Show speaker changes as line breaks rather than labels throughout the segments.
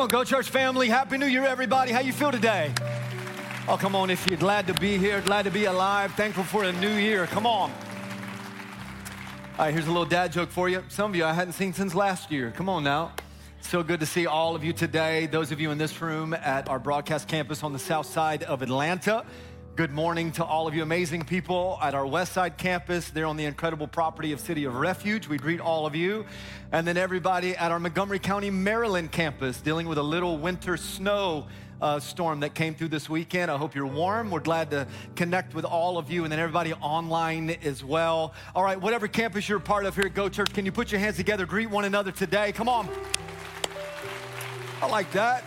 Come on, Go Church family. Happy New Year, everybody. How you feel today? Oh, come on, if you're glad to be here, glad to be alive, thankful for a new year. Come on. All right, here's a little dad joke for you. Some of you I hadn't seen since last year. Come on now. So good to see all of you today. Those of you in this room at our broadcast campus on the south side of Atlanta. Good morning to all of you amazing people at our West Side campus. They're on the incredible property of City of Refuge. We greet all of you. And then everybody at our Montgomery County, Maryland campus dealing with a little winter snow uh, storm that came through this weekend. I hope you're warm. We're glad to connect with all of you and then everybody online as well. All right, whatever campus you're part of here at Go Church, can you put your hands together, greet one another today? Come on. I like that.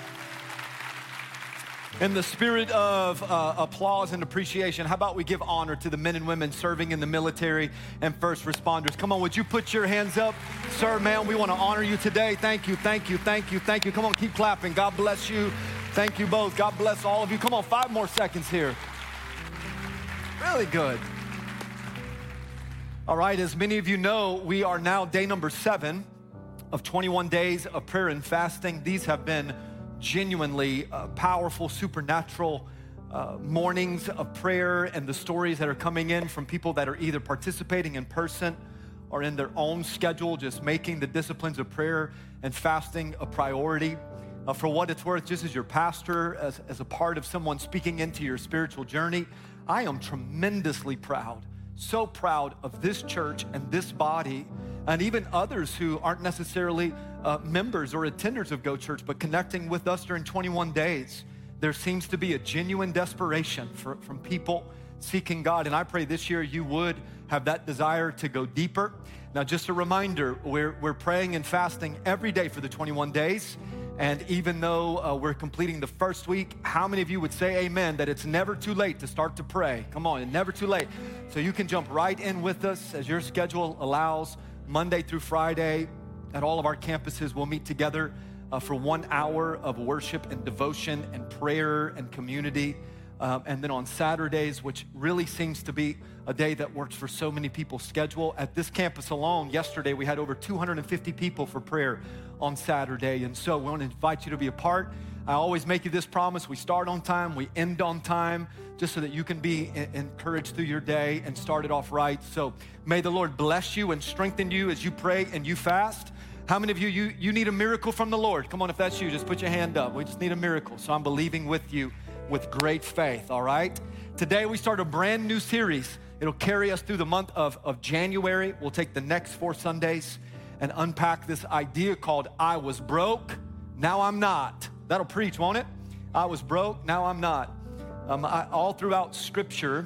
In the spirit of uh, applause and appreciation, how about we give honor to the men and women serving in the military and first responders? Come on, would you put your hands up? Sir, man, we want to honor you today. Thank you, thank you, thank you, thank you. Come on, keep clapping. God bless you. Thank you both. God bless all of you. Come on, five more seconds here. Really good. All right, as many of you know, we are now day number seven of 21 days of prayer and fasting. These have been genuinely uh, powerful, supernatural uh, mornings of prayer and the stories that are coming in from people that are either participating in person or in their own schedule, just making the disciplines of prayer and fasting a priority. Uh, for what it's worth, just as your pastor, as, as a part of someone speaking into your spiritual journey, I am tremendously proud, so proud of this church and this body and even others who aren't necessarily uh, members or attenders of Go Church, but connecting with us during 21 days. There seems to be a genuine desperation for, from people seeking God. And I pray this year you would have that desire to go deeper. Now, just a reminder, we're, we're praying and fasting every day for the 21 days. And even though uh, we're completing the first week, how many of you would say amen that it's never too late to start to pray? Come on, never too late. So you can jump right in with us as your schedule allows. Monday through Friday at all of our campuses. We'll meet together uh, for one hour of worship and devotion and prayer and community. Uh, and then on Saturdays, which really seems to be a day that works for so many people's schedule. At this campus alone, yesterday we had over 250 people for prayer on Saturday. And so we want to invite you to be a part. I always make you this promise we start on time, we end on time, just so that you can be encouraged through your day and start it off right. So may the Lord bless you and strengthen you as you pray and you fast. How many of you, you, you need a miracle from the Lord? Come on, if that's you, just put your hand up. We just need a miracle. So I'm believing with you with great faith, all right? Today we start a brand new series. It'll carry us through the month of, of January. We'll take the next four Sundays and unpack this idea called I was broke, now I'm not. That'll preach, won't it? I was broke, now I'm not. Um, I, all throughout Scripture,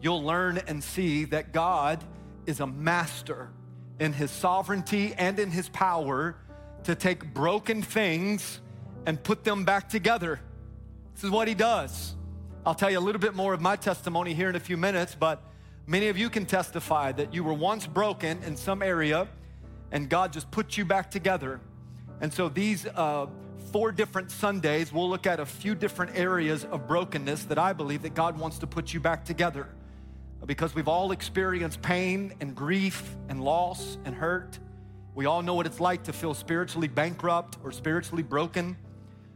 you'll learn and see that God is a master in his sovereignty and in his power to take broken things and put them back together. This is what he does. I'll tell you a little bit more of my testimony here in a few minutes, but many of you can testify that you were once broken in some area and God just put you back together. And so these uh, four different Sundays, we'll look at a few different areas of brokenness that I believe that God wants to put you back together. Because we've all experienced pain and grief and loss and hurt. We all know what it's like to feel spiritually bankrupt or spiritually broken.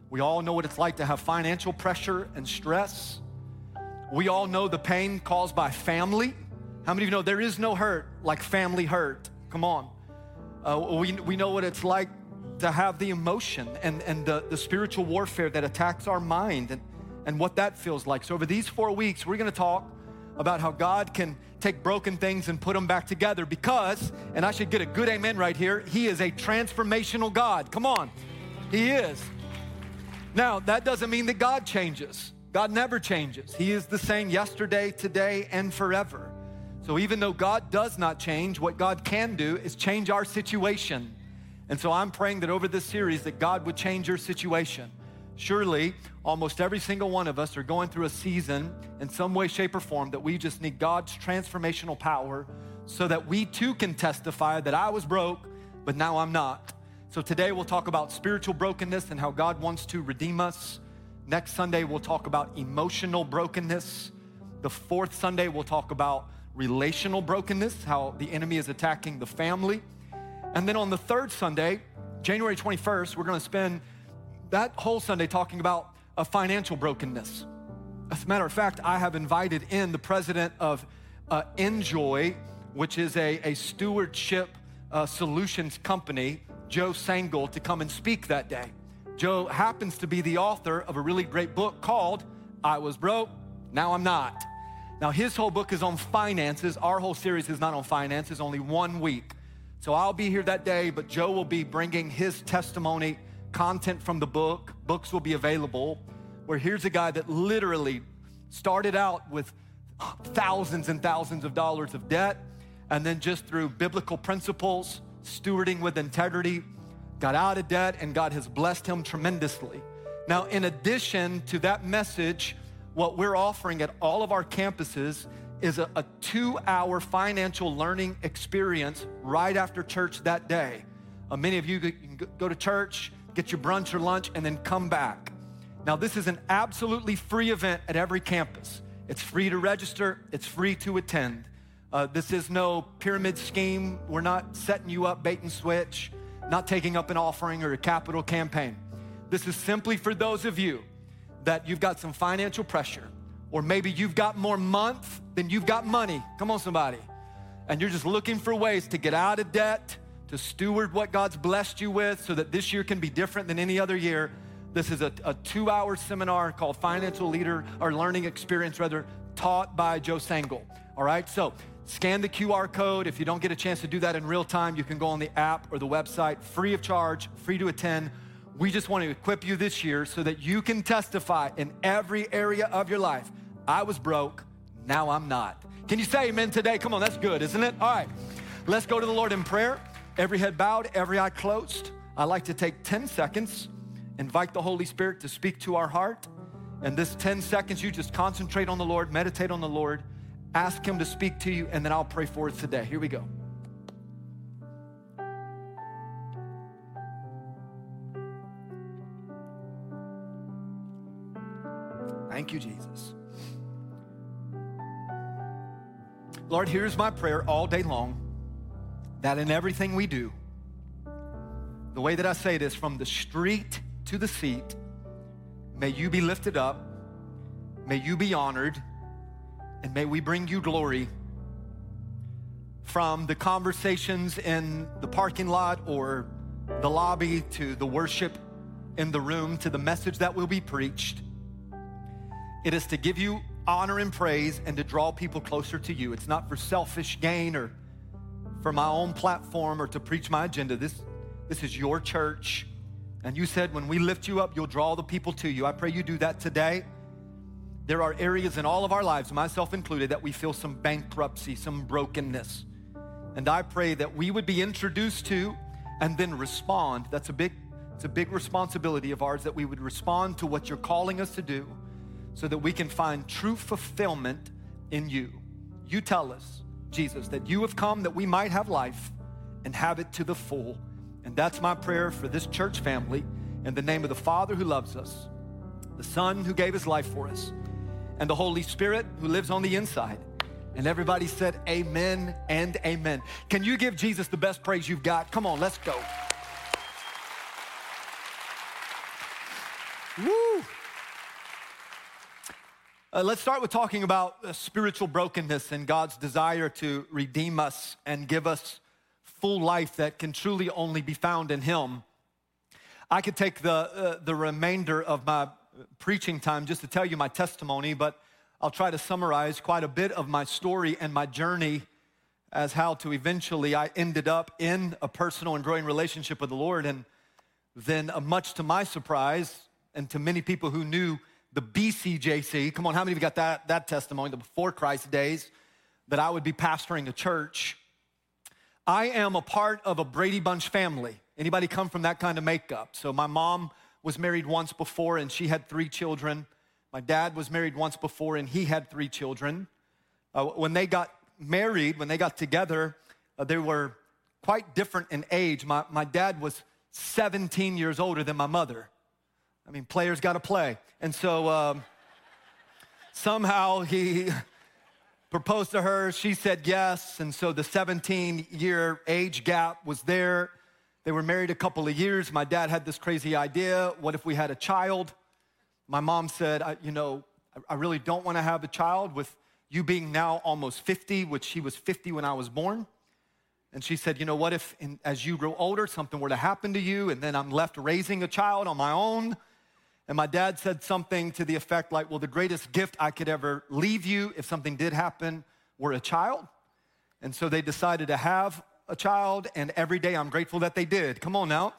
We all know what it's like to have financial pressure and stress. We all know the pain caused by family. How many of you know there is no hurt like family hurt? Come on. Uh, we, we know what it's like to have the emotion and, and the, the spiritual warfare that attacks our mind and, and what that feels like. So, over these four weeks, we're gonna talk about how God can take broken things and put them back together because, and I should get a good amen right here, He is a transformational God. Come on, He is. Now, that doesn't mean that God changes. God never changes. He is the same yesterday, today, and forever. So, even though God does not change, what God can do is change our situation. And so I'm praying that over this series that God would change your situation. Surely, almost every single one of us are going through a season in some way, shape, or form that we just need God's transformational power so that we too can testify that I was broke, but now I'm not. So today we'll talk about spiritual brokenness and how God wants to redeem us. Next Sunday, we'll talk about emotional brokenness. The fourth Sunday, we'll talk about relational brokenness, how the enemy is attacking the family. And then on the third Sunday, January 21st, we're going to spend that whole Sunday talking about a financial brokenness. As a matter of fact, I have invited in the president of uh, INJOY, which is a, a stewardship uh, solutions company, Joe Sangl, to come and speak that day. Joe happens to be the author of a really great book called I Was Broke, Now I'm Not. Now, his whole book is on finances. Our whole series is not on finances, only one week. So I'll be here that day, but Joe will be bringing his testimony, content from the book. Books will be available. Where here's a guy that literally started out with thousands and thousands of dollars of debt, and then just through biblical principles, stewarding with integrity, got out of debt, and God has blessed him tremendously. Now, in addition to that message, what we're offering at all of our campuses is a, a two hour financial learning experience right after church that day. Uh, many of you can go to church, get your brunch or lunch, and then come back. Now, this is an absolutely free event at every campus. It's free to register, it's free to attend. Uh, this is no pyramid scheme. We're not setting you up bait and switch, not taking up an offering or a capital campaign. This is simply for those of you that you've got some financial pressure, or maybe you've got more month than you've got money. Come on, somebody. And you're just looking for ways to get out of debt, to steward what God's blessed you with so that this year can be different than any other year. This is a, a two hour seminar called Financial Leader or Learning Experience, rather, taught by Joe Sangl. All right, so scan the QR code. If you don't get a chance to do that in real time, you can go on the app or the website, free of charge, free to attend. We just want to equip you this year so that you can testify in every area of your life. I was broke, now I'm not. Can you say amen today? Come on, that's good, isn't it? All right, let's go to the Lord in prayer. Every head bowed, every eye closed. I like to take 10 seconds, invite the Holy Spirit to speak to our heart. And this 10 seconds, you just concentrate on the Lord, meditate on the Lord, ask Him to speak to you, and then I'll pray for us today. Here we go. Thank you, Jesus. Lord, here's my prayer all day long that in everything we do, the way that I say this, from the street to the seat, may you be lifted up, may you be honored, and may we bring you glory from the conversations in the parking lot or the lobby to the worship in the room to the message that will be preached. It is to give you honor and praise and to draw people closer to you. It's not for selfish gain or for my own platform or to preach my agenda. This, this is your church. And you said when we lift you up, you'll draw the people to you. I pray you do that today. There are areas in all of our lives, myself included, that we feel some bankruptcy, some brokenness. And I pray that we would be introduced to and then respond. That's a big, it's a big responsibility of ours that we would respond to what you're calling us to do so that we can find true fulfillment in you. You tell us, Jesus, that you have come that we might have life and have it to the full. And that's my prayer for this church family in the name of the Father who loves us, the Son who gave his life for us, and the Holy Spirit who lives on the inside. And everybody said, Amen and Amen. Can you give Jesus the best praise you've got? Come on, let's go. Woo! Uh, let's start with talking about uh, spiritual brokenness and God's desire to redeem us and give us full life that can truly only be found in Him. I could take the, uh, the remainder of my preaching time just to tell you my testimony, but I'll try to summarize quite a bit of my story and my journey as how to eventually I ended up in a personal and growing relationship with the Lord. And then, uh, much to my surprise, and to many people who knew the BCJC. Come on, how many of you got that, that testimony, the before Christ days, that I would be pastoring a church? I am a part of a Brady Bunch family. Anybody come from that kind of makeup? So my mom was married once before and she had three children. My dad was married once before and he had three children. Uh, when they got married, when they got together, uh, they were quite different in age. My, my dad was 17 years older than my mother. I mean, players got to play. And so um, somehow he proposed to her. She said yes. And so the 17 year age gap was there. They were married a couple of years. My dad had this crazy idea what if we had a child? My mom said, You know, I really don't want to have a child with you being now almost 50, which she was 50 when I was born. And she said, You know, what if in, as you grow older, something were to happen to you, and then I'm left raising a child on my own? And my dad said something to the effect like, Well, the greatest gift I could ever leave you if something did happen were a child. And so they decided to have a child, and every day I'm grateful that they did. Come on now.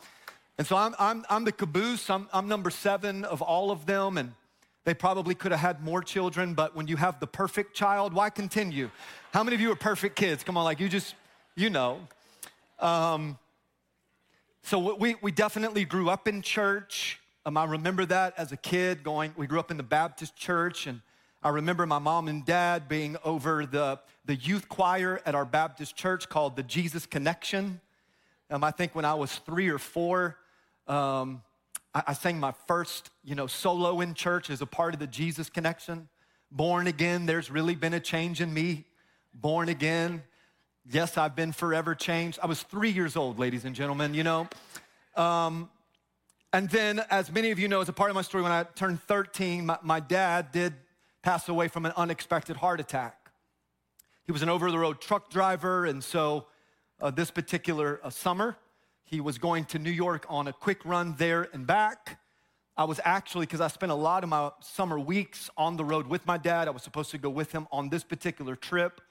And so I'm, I'm, I'm the caboose, I'm, I'm number seven of all of them, and they probably could have had more children, but when you have the perfect child, why continue? How many of you are perfect kids? Come on, like you just, you know. Um, so we, we definitely grew up in church. Um, I remember that as a kid going, we grew up in the Baptist church, and I remember my mom and dad being over the, the youth choir at our Baptist church called the Jesus Connection. Um, I think when I was three or four, um, I, I sang my first, you know, solo in church as a part of the Jesus Connection. Born again, there's really been a change in me. Born again. Yes, I've been forever changed. I was three years old, ladies and gentlemen, you know. Um, and then, as many of you know, as a part of my story, when I turned 13, my, my dad did pass away from an unexpected heart attack. He was an over the road truck driver, and so uh, this particular uh, summer, he was going to New York on a quick run there and back. I was actually, because I spent a lot of my summer weeks on the road with my dad, I was supposed to go with him on this particular trip.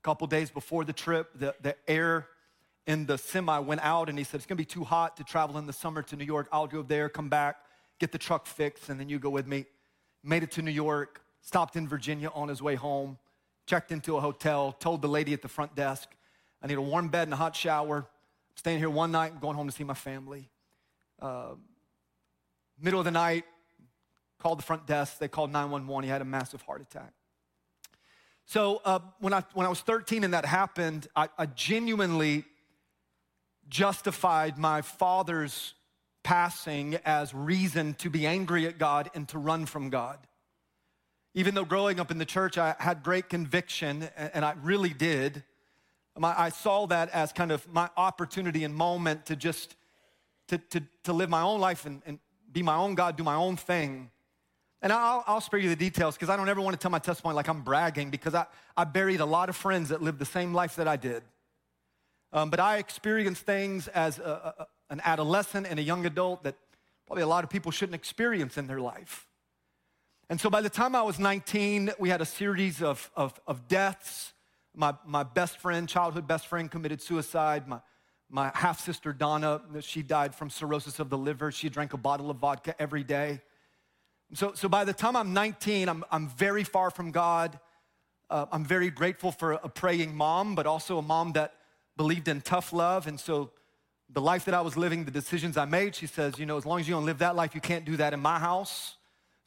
A couple days before the trip, the, the air in the semi went out and he said, It's gonna be too hot to travel in the summer to New York. I'll go there, come back, get the truck fixed, and then you go with me. Made it to New York, stopped in Virginia on his way home, checked into a hotel, told the lady at the front desk, I need a warm bed and a hot shower. I'm staying here one night, I'm going home to see my family. Uh, middle of the night, called the front desk. They called 911. He had a massive heart attack. So uh, when, I, when I was 13 and that happened, I, I genuinely justified my father's passing as reason to be angry at God and to run from God. Even though growing up in the church, I had great conviction, and I really did. I saw that as kind of my opportunity and moment to just to, to, to live my own life and, and be my own God, do my own thing. And I'll, I'll spare you the details because I don't ever want to tell my testimony like I'm bragging because I, I buried a lot of friends that lived the same life that I did. Um, but I experienced things as a, a, an adolescent and a young adult that probably a lot of people shouldn't experience in their life. And so by the time I was 19, we had a series of, of, of deaths. My, my best friend, childhood best friend, committed suicide. My, my half sister, Donna, she died from cirrhosis of the liver. She drank a bottle of vodka every day. So, so by the time I'm 19, I'm, I'm very far from God. Uh, I'm very grateful for a praying mom, but also a mom that believed in tough love. And so the life that I was living, the decisions I made, she says, you know, as long as you don't live that life, you can't do that in my house.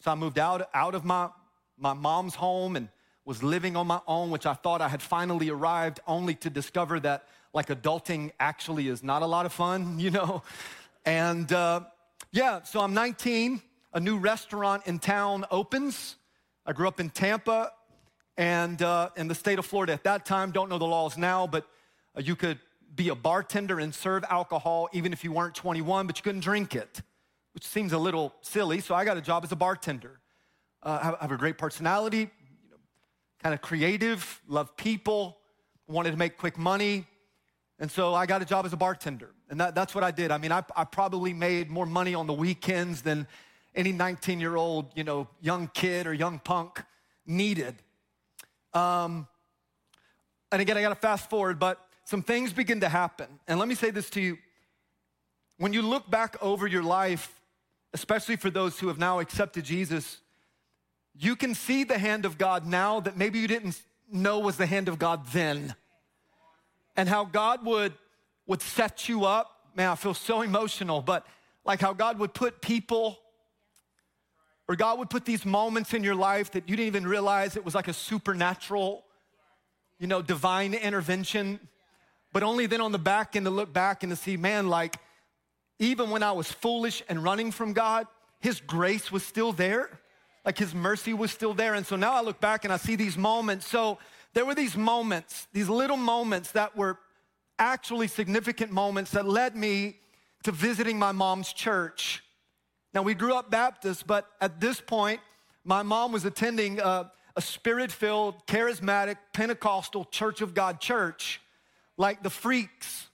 So I moved out, out of my, my mom's home and was living on my own, which I thought I had finally arrived, only to discover that like adulting actually is not a lot of fun, you know? And uh, yeah, so I'm 19, a new restaurant in town opens. I grew up in Tampa and uh, in the state of Florida at that time, don't know the laws now, but you could be a bartender and serve alcohol even if you weren't 21, but you couldn't drink it, which seems a little silly. So I got a job as a bartender. Uh, I have a great personality, you know, kind of creative, love people, wanted to make quick money. And so I got a job as a bartender. And that, that's what I did. I mean, I, I probably made more money on the weekends than any 19 year old, you know, young kid or young punk needed. Um, and again, I got to fast forward, but some things begin to happen. And let me say this to you. When you look back over your life, especially for those who have now accepted Jesus, you can see the hand of God now that maybe you didn't know was the hand of God then. And how God would, would set you up. Man, I feel so emotional, but like how God would put people or God would put these moments in your life that you didn't even realize it was like a supernatural, you know, divine intervention but only then on the back end to look back and to see, man, like even when I was foolish and running from God, His grace was still there. Like His mercy was still there. And so now I look back and I see these moments. So there were these moments, these little moments that were actually significant moments that led me to visiting my mom's church. Now, we grew up Baptist, but at this point, my mom was attending a, a spirit filled, charismatic, Pentecostal Church of God church, like the freaks,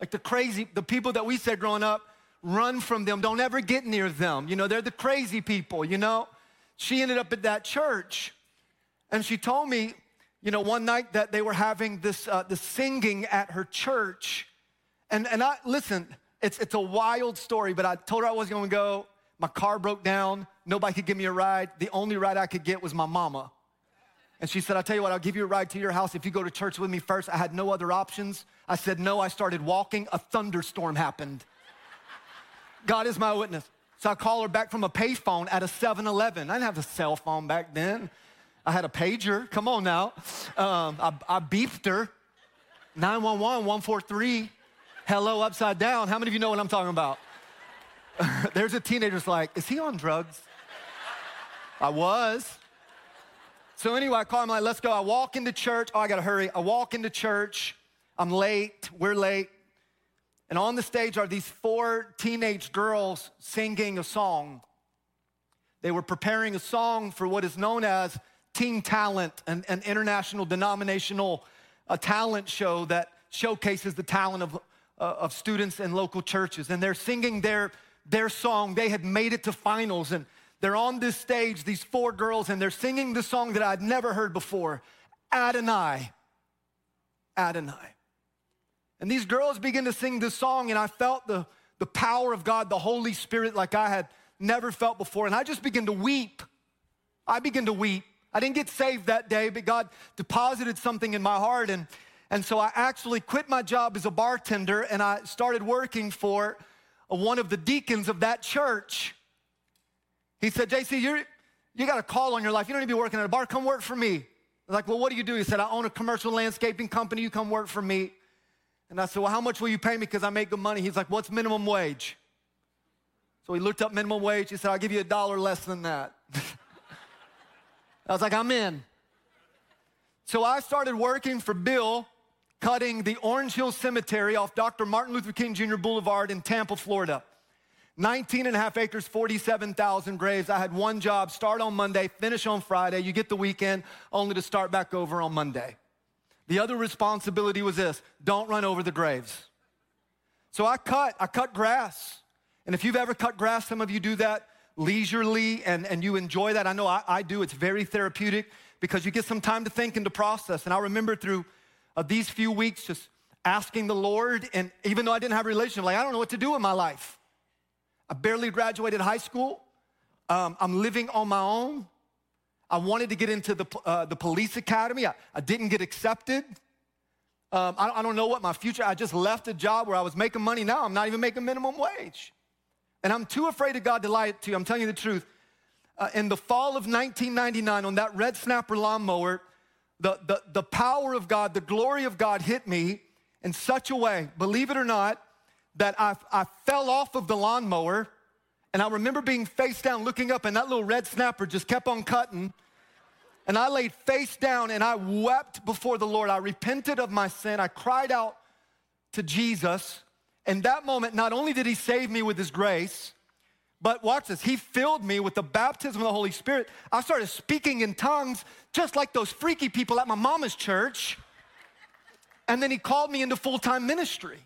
like the crazy, the people that we said growing up, run from them, don't ever get near them. You know, they're the crazy people, you know? She ended up at that church, and she told me, you know, one night that they were having this, uh, the singing at her church. And, and I, listen, it's, it's a wild story, but I told her I wasn't gonna go. My car broke down. Nobody could give me a ride. The only ride I could get was my mama. And she said, I'll tell you what, I'll give you a ride to your house if you go to church with me first. I had no other options. I said, No. I started walking. A thunderstorm happened. God is my witness. So I call her back from a payphone at a 7 Eleven. I didn't have a cell phone back then. I had a pager. Come on now. Um, I, I beeped her 911 143 hello upside down. How many of you know what I'm talking about? There's a teenager's like, is he on drugs? I was. So anyway, I call him like, let's go. I walk into church. Oh, I gotta hurry. I walk into church. I'm late. We're late. And on the stage are these four teenage girls singing a song. They were preparing a song for what is known as Teen Talent, an, an international denominational uh, talent show that showcases the talent of uh, of students in local churches, and they're singing their, their song. They had made it to finals, and they're on this stage, these four girls, and they're singing the song that I'd never heard before Adonai. Adonai. And these girls begin to sing this song, and I felt the, the power of God, the Holy Spirit, like I had never felt before. And I just began to weep. I began to weep. I didn't get saved that day, but God deposited something in my heart. And, and so I actually quit my job as a bartender and I started working for one of the deacons of that church. He said, JC, you're, you got a call on your life. You don't need to be working at a bar. Come work for me. I was like, well, what do you do? He said, I own a commercial landscaping company. You come work for me. And I said, well, how much will you pay me? Because I make good money. He's like, what's minimum wage? So he looked up minimum wage. He said, I'll give you a dollar less than that. I was like, I'm in. So I started working for Bill cutting the Orange Hill Cemetery off Dr. Martin Luther King Jr. Boulevard in Tampa, Florida. 19 and a half acres, 47,000 graves. I had one job start on Monday, finish on Friday. You get the weekend, only to start back over on Monday. The other responsibility was this don't run over the graves. So I cut, I cut grass. And if you've ever cut grass, some of you do that leisurely and, and you enjoy that. I know I, I do. It's very therapeutic because you get some time to think and to process. And I remember through of these few weeks just asking the Lord, and even though I didn't have a relationship, like I don't know what to do in my life. I barely graduated high school. Um, I'm living on my own. I wanted to get into the, uh, the police academy. I, I didn't get accepted. Um, I, I don't know what my future, I just left a job where I was making money. Now I'm not even making minimum wage. And I'm too afraid of God to lie to you. I'm telling you the truth. Uh, in the fall of 1999, on that red snapper lawnmower, the, the, the power of God, the glory of God hit me in such a way, believe it or not, that I, I fell off of the lawnmower. And I remember being face down, looking up, and that little red snapper just kept on cutting. And I laid face down and I wept before the Lord. I repented of my sin. I cried out to Jesus. And that moment, not only did He save me with His grace, but watch this, he filled me with the baptism of the Holy Spirit. I started speaking in tongues just like those freaky people at my mama's church. And then he called me into full time ministry.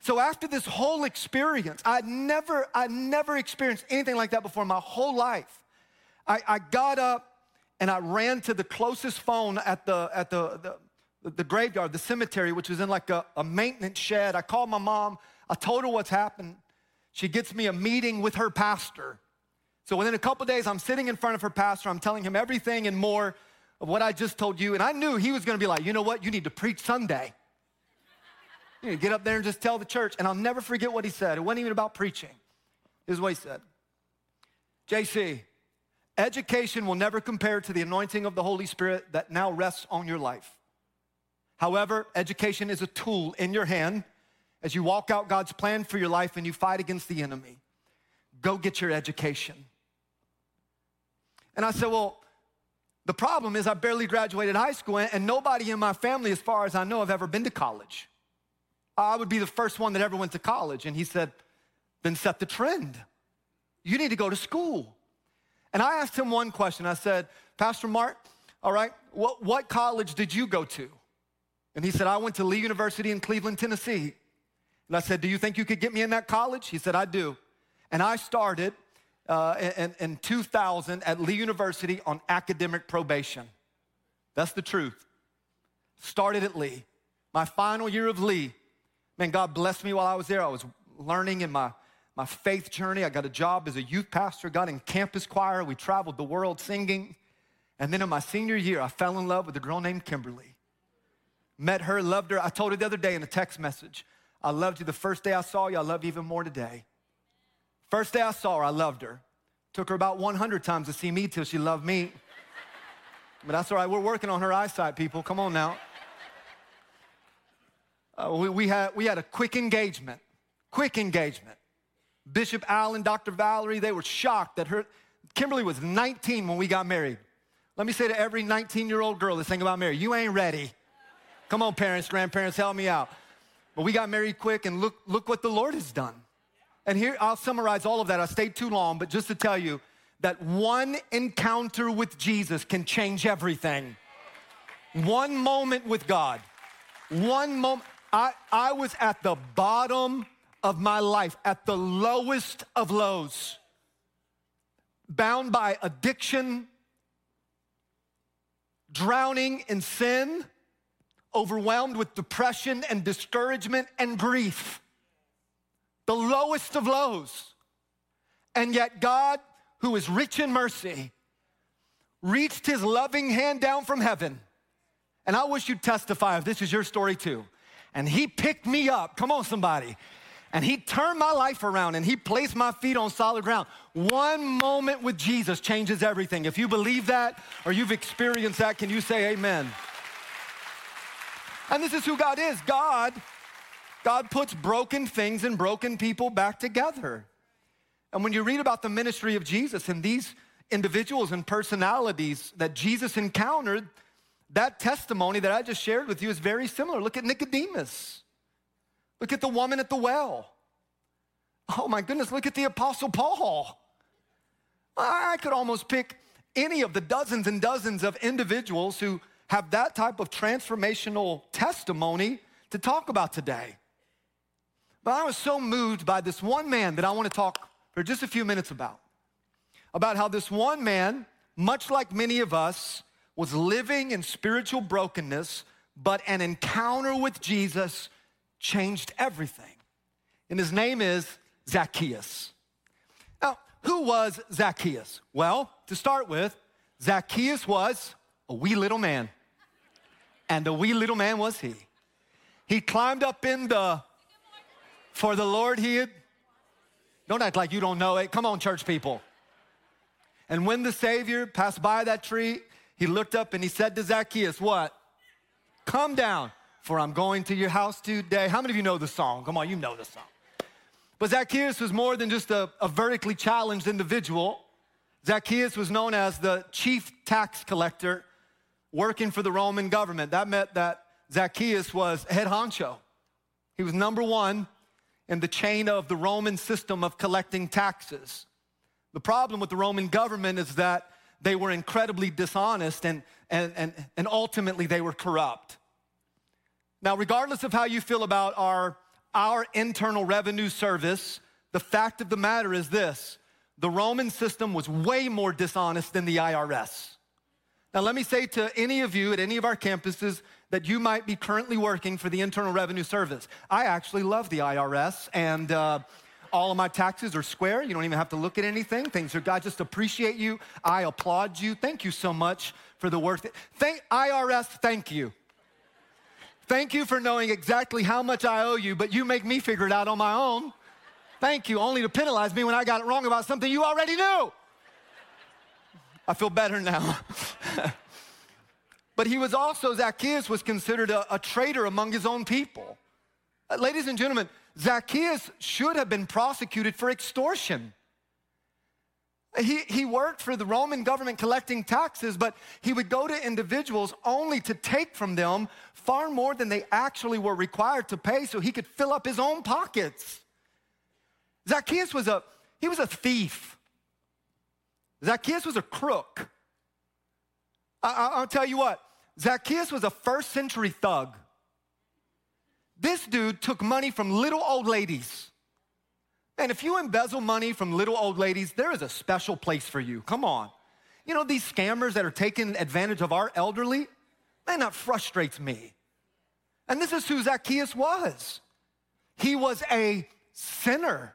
So after this whole experience, I never, I never experienced anything like that before in my whole life. I, I got up and I ran to the closest phone at the at the, the, the graveyard, the cemetery, which was in like a, a maintenance shed. I called my mom. I told her what's happened. She gets me a meeting with her pastor. So within a couple days, I'm sitting in front of her pastor. I'm telling him everything and more of what I just told you. And I knew he was going to be like, you know what? You need to preach Sunday. You to get up there and just tell the church. And I'll never forget what he said. It wasn't even about preaching. This is what he said JC, education will never compare to the anointing of the Holy Spirit that now rests on your life. However, education is a tool in your hand as you walk out God's plan for your life and you fight against the enemy, go get your education. And I said, Well, the problem is I barely graduated high school and nobody in my family, as far as I know, have ever been to college. I would be the first one that ever went to college. And he said, Then set the trend. You need to go to school. And I asked him one question. I said, Pastor Mark, all right, what, what college did you go to? And he said, I went to Lee University in Cleveland, Tennessee. And I said, Do you think you could get me in that college? He said, I do. And I started uh, in, in 2000 at Lee University on academic probation. That's the truth. Started at Lee. My final year of Lee, man, God blessed me while I was there. I was learning in my, my faith journey. I got a job as a youth pastor, got in campus choir. We traveled the world singing. And then in my senior year, I fell in love with a girl named Kimberly. Met her, loved her. I told her the other day in a text message, I loved you the first day I saw you. I love you even more today. First day I saw her, I loved her. Took her about 100 times to see me till she loved me. But that's all right. We're working on her eyesight, people. Come on now. Uh, we, we, had, we had a quick engagement. Quick engagement. Bishop Allen, Dr. Valerie, they were shocked that her, Kimberly was 19 when we got married. Let me say to every 19 year old girl that's thinking about marriage, you ain't ready. Come on, parents, grandparents, help me out. But we got married quick, and look, look what the Lord has done. And here, I'll summarize all of that. I stayed too long, but just to tell you that one encounter with Jesus can change everything. One moment with God, one moment. I, I was at the bottom of my life, at the lowest of lows, bound by addiction, drowning in sin, overwhelmed with depression and discouragement and grief. The lowest of lows. And yet, God, who is rich in mercy, reached his loving hand down from heaven. And I wish you'd testify if this is your story too. And he picked me up. Come on, somebody and he turned my life around and he placed my feet on solid ground. One moment with Jesus changes everything. If you believe that or you've experienced that, can you say amen? And this is who God is. God God puts broken things and broken people back together. And when you read about the ministry of Jesus and these individuals and personalities that Jesus encountered, that testimony that I just shared with you is very similar. Look at Nicodemus. Look at the woman at the well. Oh my goodness, look at the Apostle Paul. I could almost pick any of the dozens and dozens of individuals who have that type of transformational testimony to talk about today. But I was so moved by this one man that I want to talk for just a few minutes about. About how this one man, much like many of us, was living in spiritual brokenness, but an encounter with Jesus changed everything. And his name is Zacchaeus. Now, who was Zacchaeus? Well, to start with, Zacchaeus was a wee little man. And a wee little man was he. He climbed up in the, for the Lord he had, don't act like you don't know it. Come on, church people. And when the Savior passed by that tree, he looked up and he said to Zacchaeus, What? Come down for I'm going to your house today. How many of you know the song? Come on, you know the song. But Zacchaeus was more than just a, a vertically challenged individual. Zacchaeus was known as the chief tax collector working for the Roman government. That meant that Zacchaeus was head honcho. He was number one in the chain of the Roman system of collecting taxes. The problem with the Roman government is that they were incredibly dishonest and, and, and, and ultimately they were corrupt. Now, regardless of how you feel about our, our internal revenue service, the fact of the matter is this the Roman system was way more dishonest than the IRS. Now, let me say to any of you at any of our campuses that you might be currently working for the Internal Revenue Service. I actually love the IRS, and uh, all of my taxes are square. You don't even have to look at anything. Things are, God just appreciate you. I applaud you. Thank you so much for the work. Thank IRS, thank you. Thank you for knowing exactly how much I owe you, but you make me figure it out on my own. Thank you, only to penalize me when I got it wrong about something you already knew. I feel better now. but he was also, Zacchaeus was considered a, a traitor among his own people. Uh, ladies and gentlemen, Zacchaeus should have been prosecuted for extortion. He, he worked for the Roman government collecting taxes, but he would go to individuals only to take from them far more than they actually were required to pay so he could fill up his own pockets. Zacchaeus was a, he was a thief. Zacchaeus was a crook. I, will tell you what, Zacchaeus was a first century thug. This dude took money from little old ladies. And if you embezzle money from little old ladies, there is a special place for you. Come on. You know, these scammers that are taking advantage of our elderly, man, that frustrates me. And this is who Zacchaeus was. He was a sinner.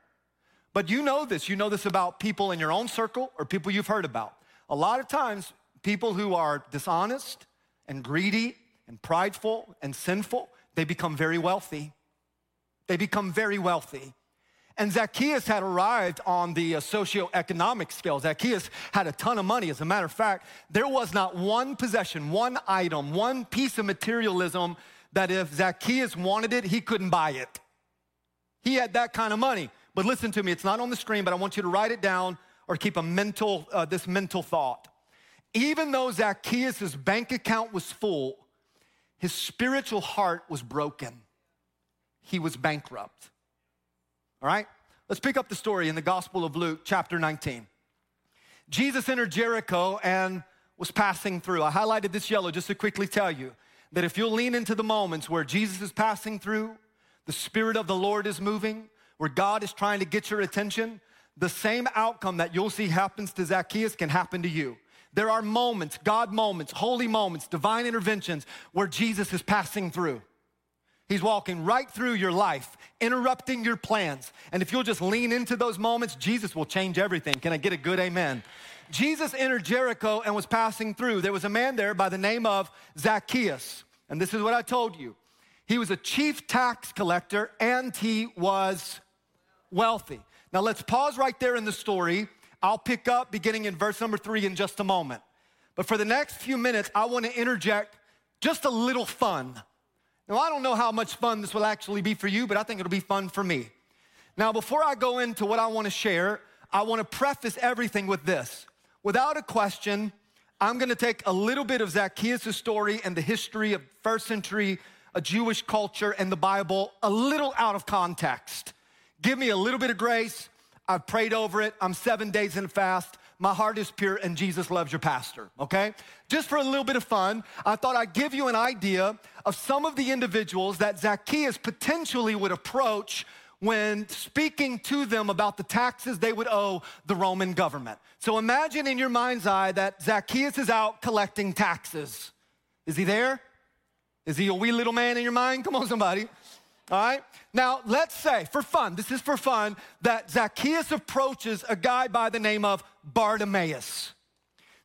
But you know this. You know this about people in your own circle or people you've heard about. A lot of times, people who are dishonest and greedy and prideful and sinful, they become very wealthy. They become very wealthy. And Zacchaeus had arrived on the uh, socioeconomic scale. Zacchaeus had a ton of money. As a matter of fact, there was not one possession, one item, one piece of materialism that if Zacchaeus wanted it, he couldn't buy it. He had that kind of money. But listen to me, it's not on the screen, but I want you to write it down or keep a mental, uh, this mental thought. Even though Zacchaeus' bank account was full, his spiritual heart was broken. He was bankrupt. All right? Let's pick up the story in the Gospel of Luke, chapter 19. Jesus entered Jericho and was passing through. I highlighted this yellow just to quickly tell you that if you'll lean into the moments where Jesus is passing through, the Spirit of the Lord is moving, where God is trying to get your attention, the same outcome that you'll see happens to Zacchaeus can happen to you. There are moments, God moments, holy moments, divine interventions where Jesus is passing through. He's walking right through your life, interrupting your plans. And if you'll just lean into those moments, Jesus will change everything. Can I get a good amen? Jesus entered Jericho and was passing through. There was a man there by the name of Zacchaeus. And this is what I told you. He was a chief tax collector and he was wealthy. Now let's pause right there in the story. I'll pick up beginning in verse number three in just a moment. But for the next few minutes, I want to interject just a little fun now, I don't know how much fun this will actually be for you, but I think it'll be fun for me. Now, before I go into what I want to share, I want to preface everything with this. Without a question, I'm going to take a little bit of Zacchaeus' story and the history of first century a Jewish culture and the Bible a little out of context. Give me a little bit of grace. I've prayed over it. I'm seven days in fast. My heart is pure and Jesus loves your pastor, okay? Just for a little bit of fun, I thought I'd give you an idea of some of the individuals that Zacchaeus potentially would approach when speaking to them about the taxes they would owe the Roman government. So imagine in your mind's eye that Zacchaeus is out collecting taxes. Is he there? Is he a wee little man in your mind? Come on, somebody. All right? Now, let's say, for fun, this is for fun, that Zacchaeus approaches a guy by the name of Bartimaeus.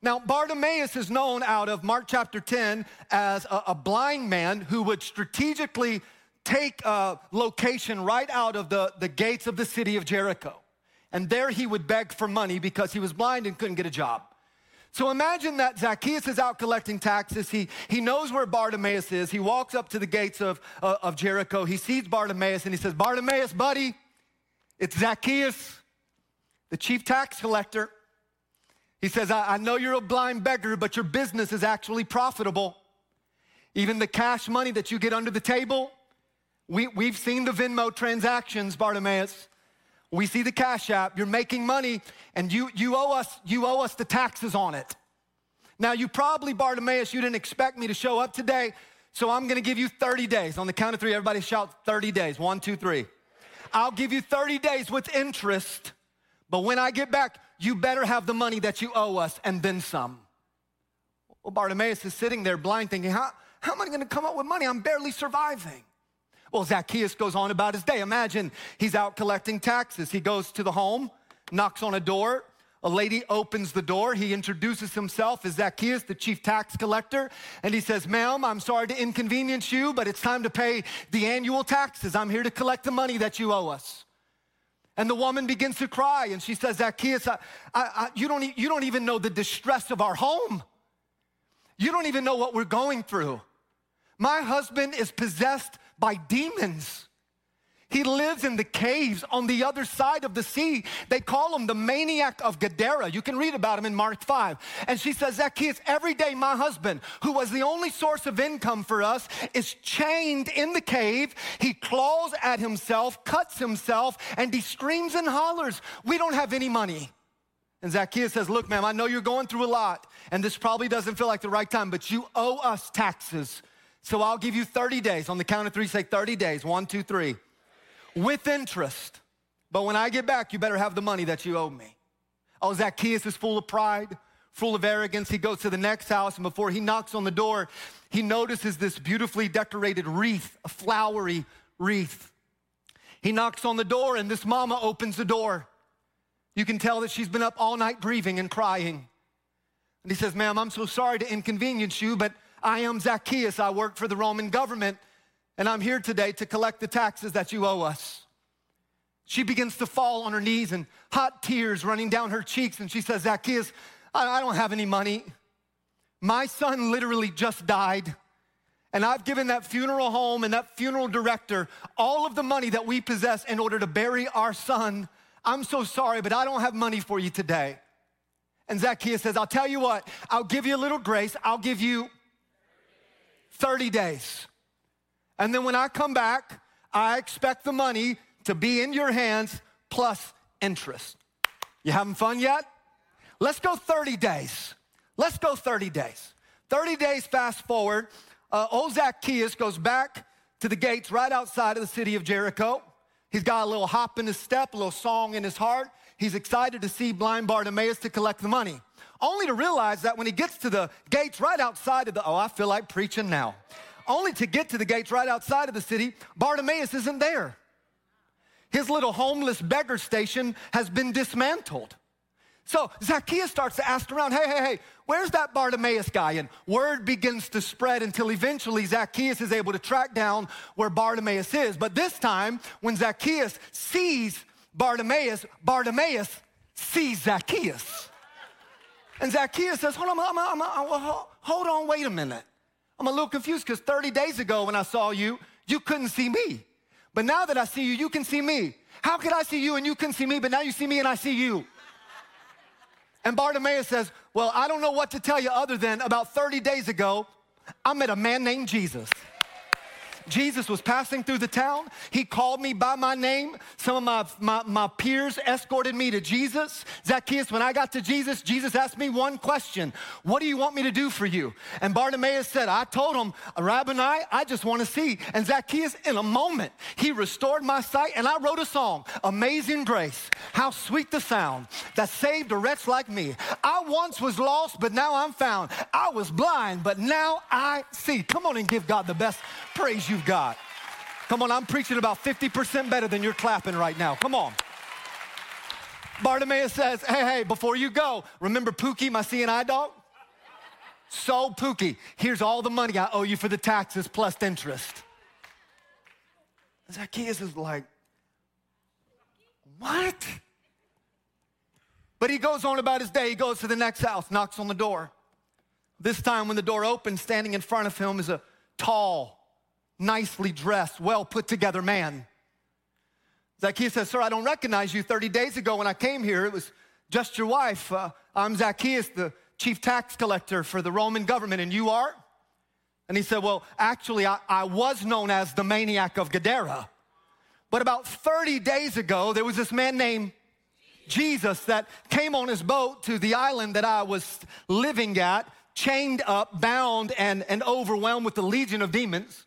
Now, Bartimaeus is known out of Mark chapter 10 as a, a blind man who would strategically take a location right out of the, the gates of the city of Jericho. And there he would beg for money because he was blind and couldn't get a job. So imagine that Zacchaeus is out collecting taxes. He, he knows where Bartimaeus is. He walks up to the gates of, uh, of Jericho. He sees Bartimaeus and he says, Bartimaeus, buddy, it's Zacchaeus, the chief tax collector. He says, I, I know you're a blind beggar, but your business is actually profitable. Even the cash money that you get under the table, we, we've seen the Venmo transactions, Bartimaeus. We see the Cash App, you're making money, and you, you, owe us, you owe us the taxes on it. Now, you probably, Bartimaeus, you didn't expect me to show up today, so I'm gonna give you 30 days. On the count of three, everybody shout 30 days. One, two, three. I'll give you 30 days with interest, but when I get back, you better have the money that you owe us and then some. Well, Bartimaeus is sitting there blind thinking, how, how am I gonna come up with money? I'm barely surviving. Well, Zacchaeus goes on about his day. Imagine he's out collecting taxes. He goes to the home, knocks on a door. A lady opens the door. He introduces himself as Zacchaeus, the chief tax collector. And he says, Ma'am, I'm sorry to inconvenience you, but it's time to pay the annual taxes. I'm here to collect the money that you owe us. And the woman begins to cry and she says, Zacchaeus, I, I, I, you, don't, you don't even know the distress of our home. You don't even know what we're going through. My husband is possessed by demons. He lives in the caves on the other side of the sea. They call him the maniac of Gadara. You can read about him in Mark 5. And she says, Zacchaeus, every day my husband, who was the only source of income for us, is chained in the cave. He claws at himself, cuts himself, and he screams and hollers, We don't have any money. And Zacchaeus says, Look, ma'am, I know you're going through a lot, and this probably doesn't feel like the right time, but you owe us taxes. So I'll give you 30 days. On the count of three, say 30 days. One, two, three with interest. But when I get back, you better have the money that you owe me. Oh, Zacchaeus is full of pride, full of arrogance. He goes to the next house, and before he knocks on the door, he notices this beautifully decorated wreath, a flowery wreath. He knocks on the door, and this mama opens the door. You can tell that she's been up all night grieving and crying. And he says, Ma'am, I'm so sorry to inconvenience you, but I am Zacchaeus. I work for the Roman government and I'm here today to collect the taxes that you owe us. She begins to fall on her knees and hot tears running down her cheeks. And she says, Zacchaeus, I don't have any money. My son literally just died. And I've given that funeral home and that funeral director all of the money that we possess in order to bury our son. I'm so sorry, but I don't have money for you today. And Zacchaeus says, I'll tell you what, I'll give you a little grace. I'll give you 30 days. And then when I come back, I expect the money to be in your hands plus interest. You having fun yet? Let's go 30 days. Let's go 30 days. 30 days fast forward, uh, old Zacchaeus goes back to the gates right outside of the city of Jericho. He's got a little hop in his step, a little song in his heart. He's excited to see blind Bartimaeus to collect the money. Only to realize that when he gets to the gates right outside of the, oh, I feel like preaching now only to get to the gates right outside of the city, Bartimaeus isn't there. His little homeless beggar station has been dismantled. So Zacchaeus starts to ask around, hey, hey, hey, where's that Bartimaeus guy? And word begins to spread until eventually Zacchaeus is able to track down where Bartimaeus is. But this time, when Zacchaeus sees Bartimaeus, Bartimaeus sees Zacchaeus. And Zacchaeus says, hold on, hold on, wait a minute. I'm a little confused because 30 days ago when I saw you, you couldn't see me. But now that I see you, you can see me. How could I see you and you couldn't see me, but now you see me and I see you? And Bartimaeus says, Well, I don't know what to tell you other than about 30 days ago, I met a man named Jesus. Jesus was passing through the town. He called me by my name. Some of my, my, my, peers escorted me to Jesus. Zacchaeus, when I got to Jesus, Jesus asked me one question What do you want me to do for you? And Bartimaeus said, I told him, Rabboni, I I just want to see. And Zacchaeus, in a moment, he restored my sight and I wrote a song, Amazing Grace. How sweet the sound that saved a wretch like me. I once was lost, but now I'm found. I was blind, but now I see. Come on and give God the best praise you've got. Come on, I'm preaching about 50% better than you're clapping right now. Come on. Bartimaeus says, Hey, hey, before you go, remember Pookie, my seeing eye dog? So, Pookie, here's all the money I owe you for the taxes plus interest. Zacchaeus is like, What? But he goes on about his day. He goes to the next house, knocks on the door. This time, when the door opens, standing in front of him is a tall, nicely dressed, well put together man. Zacchaeus says, Sir, I don't recognize you. 30 days ago when I came here, it was just your wife. Uh, I'm Zacchaeus, the chief tax collector for the Roman government, and you are? And he said, Well, actually, I, I was known as the maniac of Gadara. But about 30 days ago, there was this man named Jesus that came on his boat to the island that I was living at, chained up, bound, and, and overwhelmed with the legion of demons.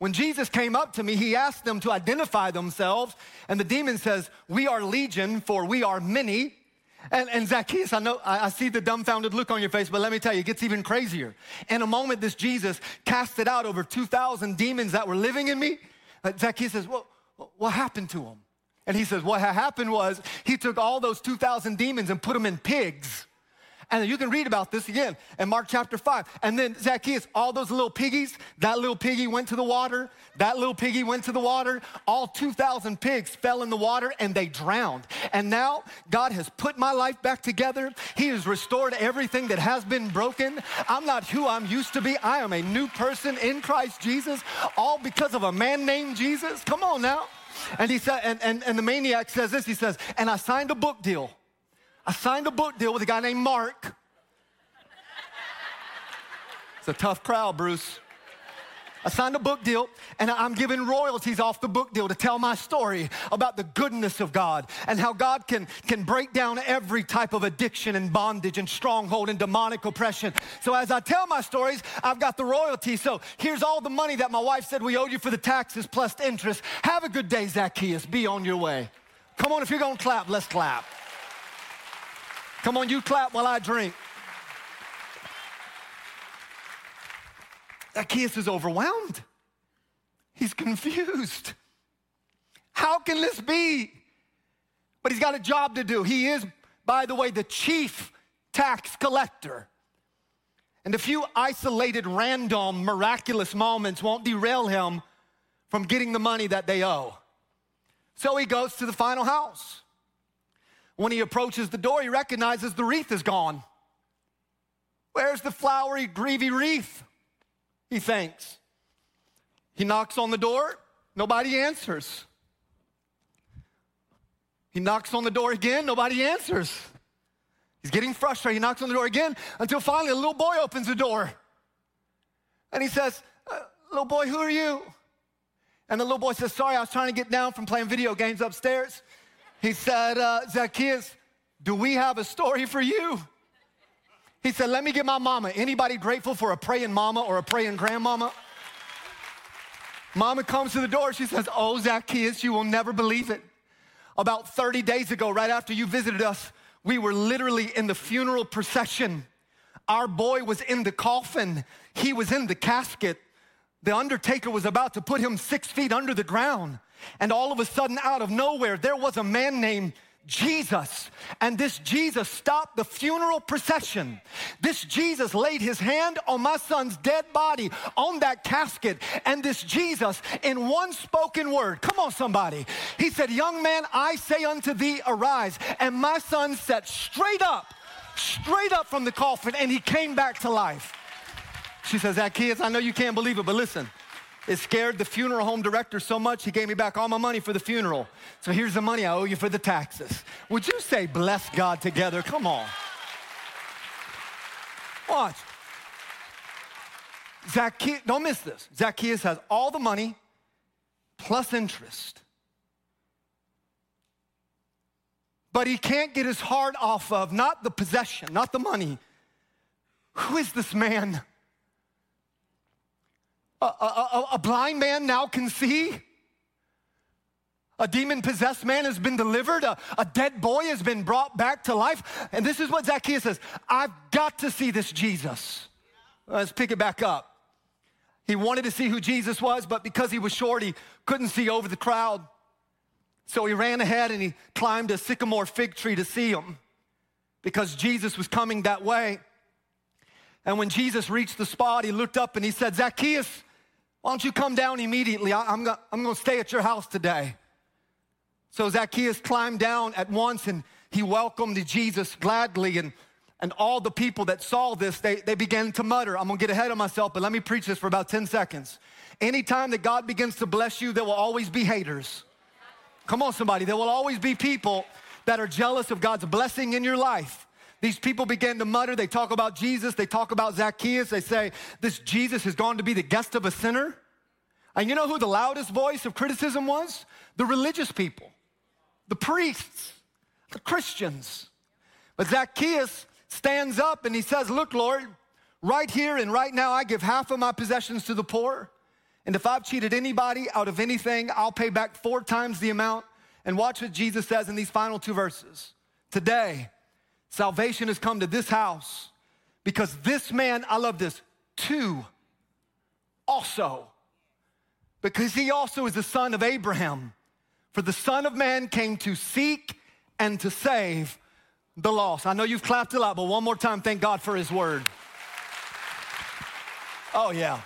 When Jesus came up to me, he asked them to identify themselves, and the demon says, We are legion, for we are many. And, and Zacchaeus, I know, I, I, see the dumbfounded look on your face, but let me tell you, it gets even crazier. In a moment, this Jesus casted out over 2,000 demons that were living in me. Uh, Zacchaeus says, well, what happened to them? And he says, What happened was he took all those 2,000 demons and put them in pigs. And you can read about this again in Mark chapter 5. And then Zacchaeus, all those little piggies, that little piggy went to the water, that little piggy went to the water. All 2,000 pigs fell in the water and they drowned. And now God has put my life back together. He has restored everything that has been broken. I'm not who I'm used to be. I am a new person in Christ Jesus, all because of a man named Jesus. Come on now. And he said, and, and, and the maniac says this, he says, and I signed a book deal. I signed a book deal with a guy named Mark. It's a tough crowd, Bruce. I signed a book deal and I'm giving royalties off the book deal to tell my story about the goodness of God and how God can, can break down every type of addiction and bondage and stronghold and demonic oppression. So as I tell my stories, I've got the royalty. So here's all the money that my wife said we owed you for the taxes plus the interest. Have a good day, Zacchaeus. Be on your way. Come on, if you're gonna clap, let's clap. Come on, you clap while I drink. Zacchaeus is overwhelmed. He's confused. How can this be? But he's got a job to do. He is, by the way, the chief tax collector. And a few isolated, random, miraculous moments won't derail him from getting the money that they owe. So he goes to the final house. When he approaches the door, he recognizes the wreath is gone. Where's the flowery, greavy wreath? he thinks. He knocks on the door, nobody answers. He knocks on the door again, nobody answers. He's getting frustrated. He knocks on the door again until finally a little boy opens the door. And he says, uh, Little boy, who are you? And the little boy says, Sorry, I was trying to get down from playing video games upstairs. He said, uh, Zacchaeus, do we have a story for you? He said, Let me get my mama. Anybody grateful for a praying mama or a praying grandmama? Mama comes to the door. She says, Oh, Zacchaeus, you will never believe it. About 30 days ago, right after you visited us, we were literally in the funeral procession. Our boy was in the coffin, he was in the casket. The undertaker was about to put him six feet under the ground. And all of a sudden, out of nowhere, there was a man named Jesus. And this Jesus stopped the funeral procession. This Jesus laid his hand on my son's dead body on that casket. And this Jesus, in one spoken word, come on, somebody, he said, Young man, I say unto thee, arise. And my son sat straight up, straight up from the coffin, and he came back to life. She says, Zacchaeus, I know you can't believe it, but listen. It scared the funeral home director so much, he gave me back all my money for the funeral. So here's the money I owe you for the taxes. Would you say, bless God together? Come on. Watch. Zacchaeus, don't miss this. Zacchaeus has all the money plus interest. But he can't get his heart off of not the possession, not the money. Who is this man? A, a, a, blind man now can see. A demon possessed man has been delivered. A, a dead boy has been brought back to life. And this is what Zacchaeus says I've got to see this Jesus. Let's pick it back up. He wanted to see who Jesus was, but because he was short, he couldn't see over the crowd. So he ran ahead and he climbed a sycamore fig tree to see him because Jesus was coming that way. And when Jesus reached the spot, he looked up and he said, Zacchaeus, why don't you come down immediately? I, am I'm going to stay at your house today. So Zacchaeus climbed down at once and he welcomed Jesus gladly. And, and all the people that saw this, they, they began to mutter. I'm going to get ahead of myself, but let me preach this for about 10 seconds. Anytime that God begins to bless you, there will always be haters. Come on, somebody. There will always be people that are jealous of God's blessing in your life. These people began to mutter. They talk about Jesus. They talk about Zacchaeus. They say, This Jesus has gone to be the guest of a sinner. And you know who the loudest voice of criticism was? The religious people, the priests, the Christians. But Zacchaeus stands up and he says, Look, Lord, right here and right now, I give half of my possessions to the poor. And if I've cheated anybody out of anything, I'll pay back four times the amount. And watch what Jesus says in these final two verses. Today, Salvation has come to this house because this man, I love this, too, also, because he also is the son of Abraham. For the Son of Man came to seek and to save the lost. I know you've clapped a lot, but one more time, thank God for his word. Oh, yeah.